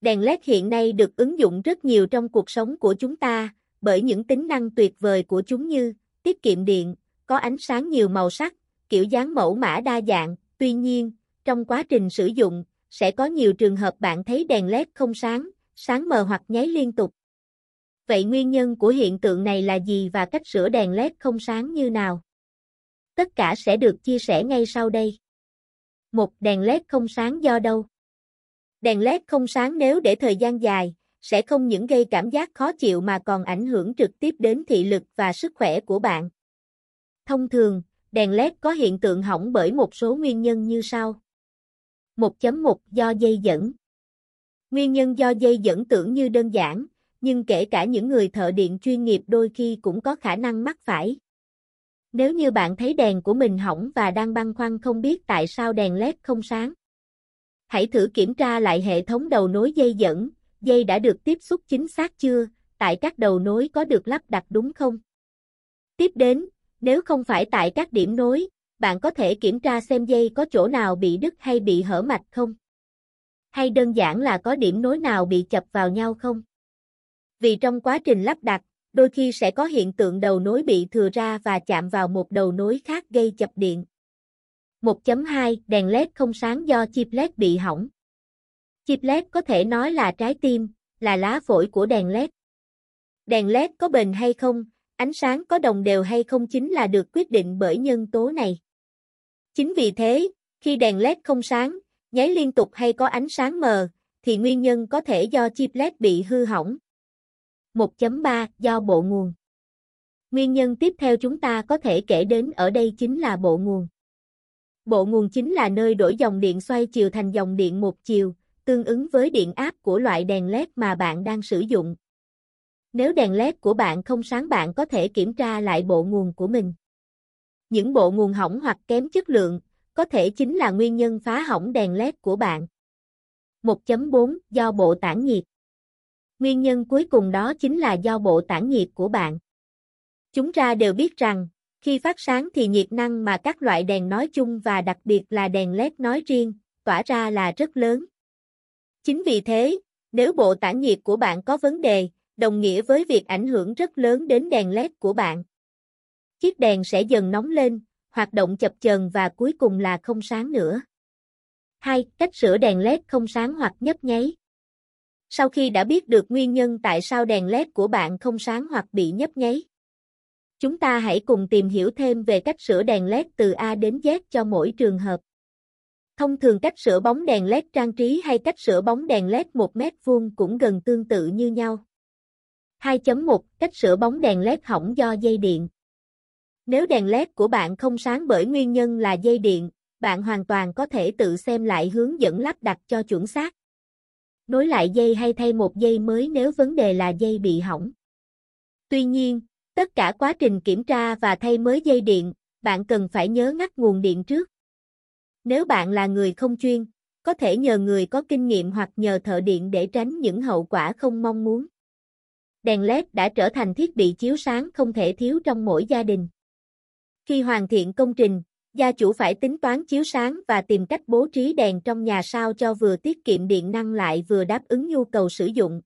Đèn LED hiện nay được ứng dụng rất nhiều trong cuộc sống của chúng ta, bởi những tính năng tuyệt vời của chúng như tiết kiệm điện, có ánh sáng nhiều màu sắc, kiểu dáng mẫu mã đa dạng. Tuy nhiên, trong quá trình sử dụng, sẽ có nhiều trường hợp bạn thấy đèn LED không sáng, sáng mờ hoặc nháy liên tục. Vậy nguyên nhân của hiện tượng này là gì và cách sửa đèn LED không sáng như nào? Tất cả sẽ được chia sẻ ngay sau đây. Một đèn LED không sáng do đâu? Đèn LED không sáng nếu để thời gian dài, sẽ không những gây cảm giác khó chịu mà còn ảnh hưởng trực tiếp đến thị lực và sức khỏe của bạn. Thông thường, đèn LED có hiện tượng hỏng bởi một số nguyên nhân như sau. 1.1 Do dây dẫn Nguyên nhân do dây dẫn tưởng như đơn giản, nhưng kể cả những người thợ điện chuyên nghiệp đôi khi cũng có khả năng mắc phải. Nếu như bạn thấy đèn của mình hỏng và đang băn khoăn không biết tại sao đèn LED không sáng, hãy thử kiểm tra lại hệ thống đầu nối dây dẫn, dây đã được tiếp xúc chính xác chưa, tại các đầu nối có được lắp đặt đúng không. Tiếp đến, nếu không phải tại các điểm nối, bạn có thể kiểm tra xem dây có chỗ nào bị đứt hay bị hở mạch không. Hay đơn giản là có điểm nối nào bị chập vào nhau không. Vì trong quá trình lắp đặt, đôi khi sẽ có hiện tượng đầu nối bị thừa ra và chạm vào một đầu nối khác gây chập điện. 1.2 Đèn LED không sáng do chip LED bị hỏng. Chip LED có thể nói là trái tim, là lá phổi của đèn LED. Đèn LED có bền hay không, ánh sáng có đồng đều hay không chính là được quyết định bởi nhân tố này. Chính vì thế, khi đèn LED không sáng, nháy liên tục hay có ánh sáng mờ, thì nguyên nhân có thể do chip LED bị hư hỏng. 1.3 Do bộ nguồn Nguyên nhân tiếp theo chúng ta có thể kể đến ở đây chính là bộ nguồn. Bộ nguồn chính là nơi đổi dòng điện xoay chiều thành dòng điện một chiều, tương ứng với điện áp của loại đèn LED mà bạn đang sử dụng. Nếu đèn LED của bạn không sáng bạn có thể kiểm tra lại bộ nguồn của mình. Những bộ nguồn hỏng hoặc kém chất lượng, có thể chính là nguyên nhân phá hỏng đèn LED của bạn. 1.4 Do bộ tản nhiệt Nguyên nhân cuối cùng đó chính là do bộ tản nhiệt của bạn. Chúng ta đều biết rằng, khi phát sáng thì nhiệt năng mà các loại đèn nói chung và đặc biệt là đèn LED nói riêng, tỏa ra là rất lớn. Chính vì thế, nếu bộ tản nhiệt của bạn có vấn đề, đồng nghĩa với việc ảnh hưởng rất lớn đến đèn LED của bạn. Chiếc đèn sẽ dần nóng lên, hoạt động chập chờn và cuối cùng là không sáng nữa. 2. Cách sửa đèn LED không sáng hoặc nhấp nháy. Sau khi đã biết được nguyên nhân tại sao đèn LED của bạn không sáng hoặc bị nhấp nháy, chúng ta hãy cùng tìm hiểu thêm về cách sửa đèn LED từ A đến Z cho mỗi trường hợp. Thông thường cách sửa bóng đèn LED trang trí hay cách sửa bóng đèn LED 1 mét vuông cũng gần tương tự như nhau. 2.1 Cách sửa bóng đèn LED hỏng do dây điện Nếu đèn LED của bạn không sáng bởi nguyên nhân là dây điện, bạn hoàn toàn có thể tự xem lại hướng dẫn lắp đặt cho chuẩn xác. Nối lại dây hay thay một dây mới nếu vấn đề là dây bị hỏng. Tuy nhiên, tất cả quá trình kiểm tra và thay mới dây điện, bạn cần phải nhớ ngắt nguồn điện trước. Nếu bạn là người không chuyên, có thể nhờ người có kinh nghiệm hoặc nhờ thợ điện để tránh những hậu quả không mong muốn. Đèn LED đã trở thành thiết bị chiếu sáng không thể thiếu trong mỗi gia đình. Khi hoàn thiện công trình, gia chủ phải tính toán chiếu sáng và tìm cách bố trí đèn trong nhà sao cho vừa tiết kiệm điện năng lại vừa đáp ứng nhu cầu sử dụng.